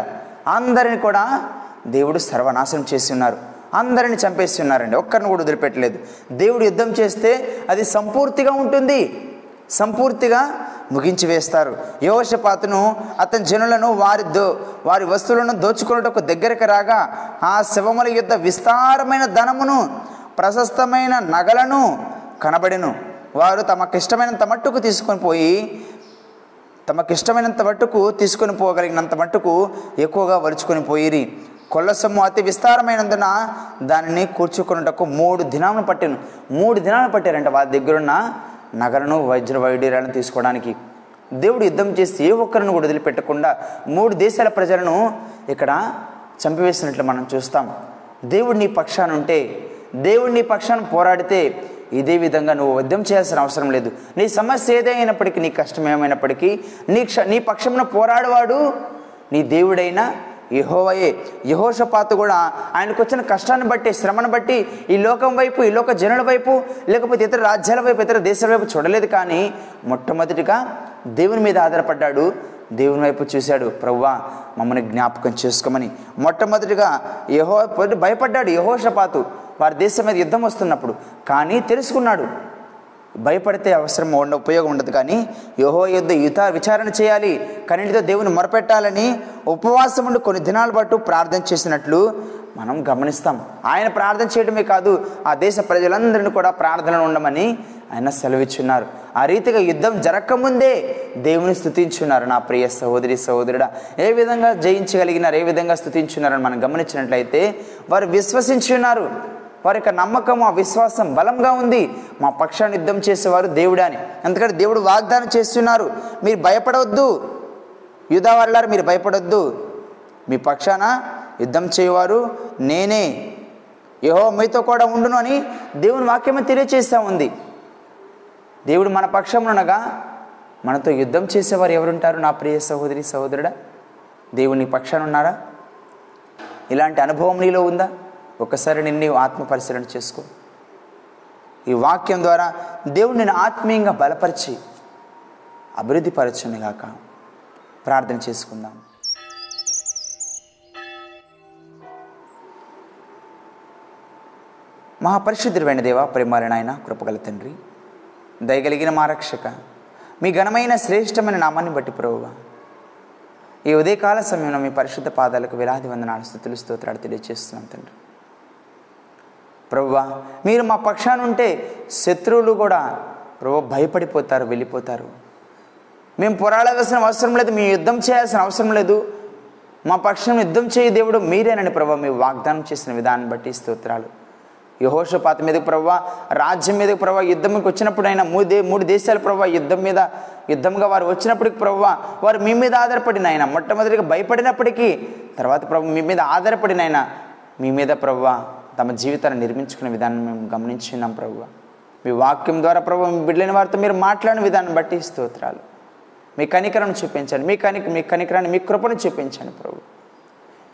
అందరిని కూడా దేవుడు సర్వనాశనం చేసి ఉన్నారు. అందరిని చంపేసి ఉన్నారండి ఒక్కరిని కూడా వదిలిపెట్టలేదు. దేవుడు యుద్ధం చేస్తే అది సంపూర్తిగా ఉంటుంది. సంపూర్తిగా ముగించి వేస్తారు. యోషపాతును అతని జనులను వారి దో వారి వస్తువులను దోచుకున్నటకు దగ్గరకు రాగా ఆ శవముల యుద్ధ విస్తారమైన ధనమును ప్రశస్తమైన నగలను కనబడెను. వారు తమకిష్టమైనంత మట్టుకు తీసుకొని పోయి తమకిష్టమైనంత మట్టుకు తీసుకొని పోగలిగినంత మట్టుకు ఎక్కువగా వరుచుకొని పోయిరి. కొల్ల సొమ్ము అతి విస్తారమైనందున దానిని కూర్చుకున్నటకు మూడు దినాలను పట్టాను. మూడు దినాలు పట్టారంట. వారి దగ్గరున్న నగలను వజ్ర వైడూర్యాలను తీసుకోవడానికి దేవుడు యుద్ధం చేసి ఏ ఒక్కరిని కూడా వదిలిపెట్టకుండా మూడు దేశాల ప్రజలను ఇక్కడ చంపివేసినట్లు మనం చూస్తాం. దేవుడు నీ పక్షాన ఉంటే దేవుడు నీ పక్షాన పోరాడితే ఇదే విధంగా నువ్వు యుద్ధం చేయాల్సిన అవసరం లేదు. నీ సమస్య ఏదైనప్పటికీ నీ కష్టం ఏమైనప్పటికీ నీ క్ష నీ పక్షమున పోరాడవాడు నీ దేవుడైన యహోవయే యహోషపాతు కూడా ఆయనకు వచ్చిన కష్టాన్ని బట్టి శ్రమను బట్టి ఈ లోకం వైపు ఈ లోక జనుల వైపు లేకపోతే ఇతర రాజ్యాల వైపు ఇతర దేశాల వైపు చూడలేదు కానీ మొట్టమొదటిగా దేవుని మీద ఆధారపడ్డాడు. దేవుని వైపు చూశాడు. ప్రవ్వా మమ్మల్ని జ్ఞాపకం చేసుకోమని. మొట్టమొదటిగా యహో భయపడ్డాడు యహోషపాతు. వారి దేశం మీద యుద్ధం వస్తున్నప్పుడు. కానీ తెలుసుకున్నాడు. భయపడితే అవసరం ఉండ ఉపయోగం ఉండదు. కానీ యోహో యుద్ధ యుత విచారణ చేయాలి. కన్నిటితో దేవుని మొరపెట్టాలని ఉపవాసం ఉండి కొన్ని దినాల పాటు ప్రార్థన చేసినట్లు మనం గమనిస్తాం. ఆయన ప్రార్థన చేయడమే కాదు ఆ దేశ ప్రజలందరినీ కూడా ప్రార్థనలు ఉండమని ఆయన సెలవిచ్చున్నారు. ఆ రీతిగా యుద్ధం జరగకముందే దేవుని స్థుతించున్నారు నా ప్రియ సహోదరి సహోదరుడా ఏ విధంగా జయించగలిగినారు ఏ విధంగా స్థుతించున్నారని మనం గమనించినట్లయితే వారు విశ్వసించున్నారు. వారి యొక్క నమ్మకం ఆ విశ్వాసం బలంగా ఉంది. మా పక్షాన్ని యుద్ధం చేసేవారు దేవుడాని అని. ఎందుకంటే దేవుడు వాగ్దానం చేస్తున్నారు. మీరు భయపడవద్దు యుధావారులారు మీరు భయపడొద్దు. మీ పక్షాన యుద్ధం చేయవారు నేనే. యహో మీతో కూడా ఉండును అని దేవుని వాక్యమే తెలియచేస్తూ ఉంది. దేవుడు మన పక్షంలోనగా మనతో యుద్ధం చేసేవారు ఎవరుంటారు? నా ప్రియ సహోదరి సహోదరుడా దేవుని పక్షాన ఉన్నారా? ఇలాంటి అనుభవం నీలో ఉందా? ఒకసారి నిన్ను ఆత్మ పరిశీలన చేసుకో. ఈ వాక్యం ద్వారా దేవుడు నేను ఆత్మీయంగా బలపరిచి అభివృద్ధి పరచునిగాక ప్రార్థన చేసుకుందాం. మహాపరిశుద్ధుడైన దేవ ప్రేమాలి నాయన కృపగల తండ్రి దయగలిగిన మా రక్షక మీ ఘనమైన శ్రేష్టమైన నామాన్ని బట్టి ప్రభుగా ఈ ఉదయకాల సమయంలో మీ పరిశుద్ధ పాదాలకు విలాది వందనాలు స్థుతులు స్తోత్రాలు తెలియజేస్తున్నాం తండ్రి. ప్రభువా మీరు మా పక్షాన ఉంటే శత్రువులు కూడా ప్రభు భయపడిపోతారు వెళ్ళిపోతారు. మేము పోరాడవలసిన అవసరం లేదు మీ యుద్ధం చేయాల్సిన అవసరం లేదు. మా పక్షం యుద్ధం చేయ దేవుడు మీరేనని ప్రభు మీ వాగ్దానం చేసిన విధానం బట్టి స్తోత్రాలు. యహోషపాత మీద ప్రభావ రాజ్యం మీద ప్రభావ యుద్ధంకి వచ్చినప్పుడు అయినా మూడు దే మూడు దేశాల ప్రభావ యుద్ధం మీద యుద్ధంగా వారు వచ్చినప్పటికి ప్రభావ వారు మీ మీద ఆధారపడిన ఆయన మొట్టమొదటిగా భయపడినప్పటికీ తర్వాత ప్రభు మీ మీద ఆధారపడిన ఆయన మీ మీద ప్రభావ తమ జీవితాన్ని నిర్మించుకునే విధానం మేము గమనించున్నాం ప్రభు. మీ వాక్యం ద్వారా ప్రభు మీ బిడ్డలైన వారితో మీరు మాట్లాడిన విధానం బట్టి స్తోత్రాలు. మీ కనికరను చూపించండి మీ కనిక మీ కనికరాన్ని మీ కృపను చూపించండి ప్రభు.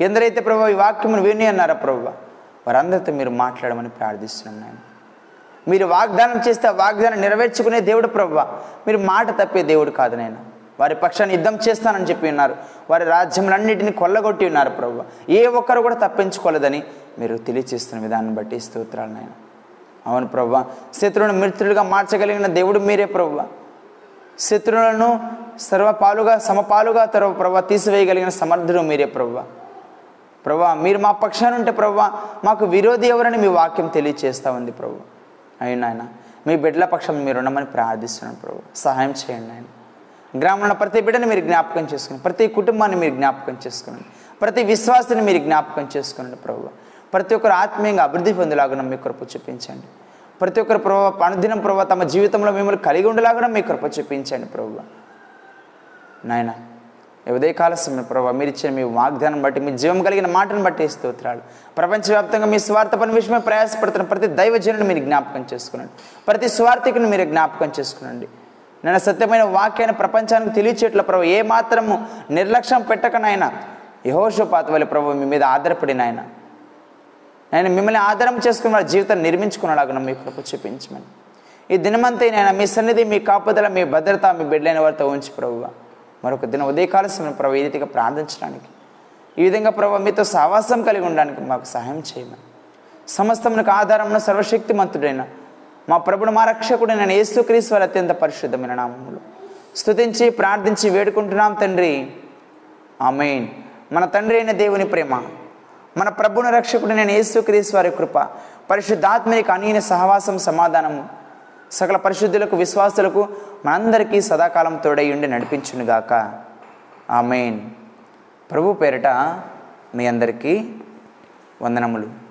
ఎందరైతే ప్రభు ఈ వాక్యమును విని అన్నారా ప్రభు వారందరితో మీరు మాట్లాడమని ప్రార్థిస్తున్నాను నేను మీరు వాగ్దానం చేస్తే వాగ్దానం నెరవేర్చుకునే దేవుడు ప్రభు. మీరు మాట తప్పే దేవుడు కాదు నేను వారి పక్షాన్ని యుద్ధం చేస్తానని చెప్పి ఉన్నారు. వారి రాజ్యములన్నిటిని కొల్లగొట్టి ఉన్నారు ప్రభు. ఏ ఒక్కరు కూడా తప్పించుకోలేదని మీరు తెలియచేస్తున్న విధానం బట్టి స్తోత్రాలు నాయన. అవును ప్రభు. శత్రువును మిత్రులుగా మార్చగలిగిన దేవుడు మీరే ప్రభు. శత్రువులను సర్వపాలుగా సమపాలుగా తర్వ ప్రభు తీసివేయగలిగిన సమర్థుడు మీరే ప్రభు. ప్రభా మీరు మా పక్షాన ఉంటే ప్రభా మాకు విరోధి ఎవరని మీ వాక్యం తెలియచేస్తూ ఉంది ప్రభు. అయినాయన మీ బిడ్డల పక్షం మీరు ఉండమని ప్రార్థిస్తున్నాను ప్రభు. సహాయం చేయండి ఆయన గ్రామంలో ప్రతి బిడ్డను మీరు జ్ఞాపకం చేసుకుని ప్రతి కుటుంబాన్ని మీరు జ్ఞాపకం చేసుకునండి. ప్రతి విశ్వాసాన్ని మీరు జ్ఞాపకం చేసుకునండి ప్రభు ప్రతి ఒక్కరు ఆత్మీయంగా అభివృద్ధి పొందేలాగా మీ కృప చూపించండి. ప్రతి ఒక్కరు ప్రభావ అనుదినం ప్రభావ తమ జీవితంలో మిమ్మల్ని కలిగి ఉండేలాగా మీ కృప చూపించండి ప్రభు నాయన ఉదయకాల సమయం ప్రభావ మీరు ఇచ్చిన మీ వాగ్దానం బట్టి మీ జీవం కలిగిన మాటను బట్టి స్తోత్రాలు. ప్రపంచవ్యాప్తంగా మీ స్వార్థ పని విషయమే ప్రయాసపడుతున్న ప్రతి దైవజనుని మీరు జ్ఞాపకం చేసుకునండి. ప్రతి స్వార్థికుని మీరు జ్ఞాపకం చేసుకునండి. నేను సత్యమైన వాక్యాన్ని ప్రపంచానికి తెలియచేట్ల ప్రభు ఏ మాత్రము నిర్లక్ష్యం పెట్టకనైనా యహోషోపాత వల్ల ప్రభు మీ మీద ఆధారపడిన ఆయన నేను మిమ్మల్ని ఆధారం చేసుకుని వారి జీవితాన్ని నిర్మించుకున్నలాగా మీ కృప చూపించమని. ఈ దినమంతా నేను మీ సన్నిధి మీ కాపుదల మీ భద్రత మీ బిడ్డలైన వారితో ఉంచి ప్రభువ మరొక దిన ఉదయకాల సమయం ప్రభు ఈ రీతిగా ప్రార్థించడానికి. ఈ విధంగా ప్రభు మీతో సహవాసం కలిగి ఉండడానికి మాకు సహాయం చేయమని. సమస్తమునకు ఆధారమున సర్వశక్తిమంతుడైన మా ప్రభుడు మా రక్షకుడు నేను యేసుక్రీస్తు వారి అత్యంత పరిశుద్ధమైన నామములు. స్తుతించి ప్రార్థించి వేడుకుంటున్నాం తండ్రి. ఆమెన్. మన తండ్రి అయిన దేవుని ప్రేమ మన ప్రభుని రక్షకుడు నేను యేసుక్రీస్తు వారి కృప పరిశుద్ధాత్మనికి అనీన సహవాసం సమాధానము సకల పరిశుద్ధులకు విశ్వాసులకు మనందరికీ సదాకాలం తోడై ఉండి నడిపించునుగాక ఆమెన్. ప్రభు పేరిట మీ అందరికీ వందనములు.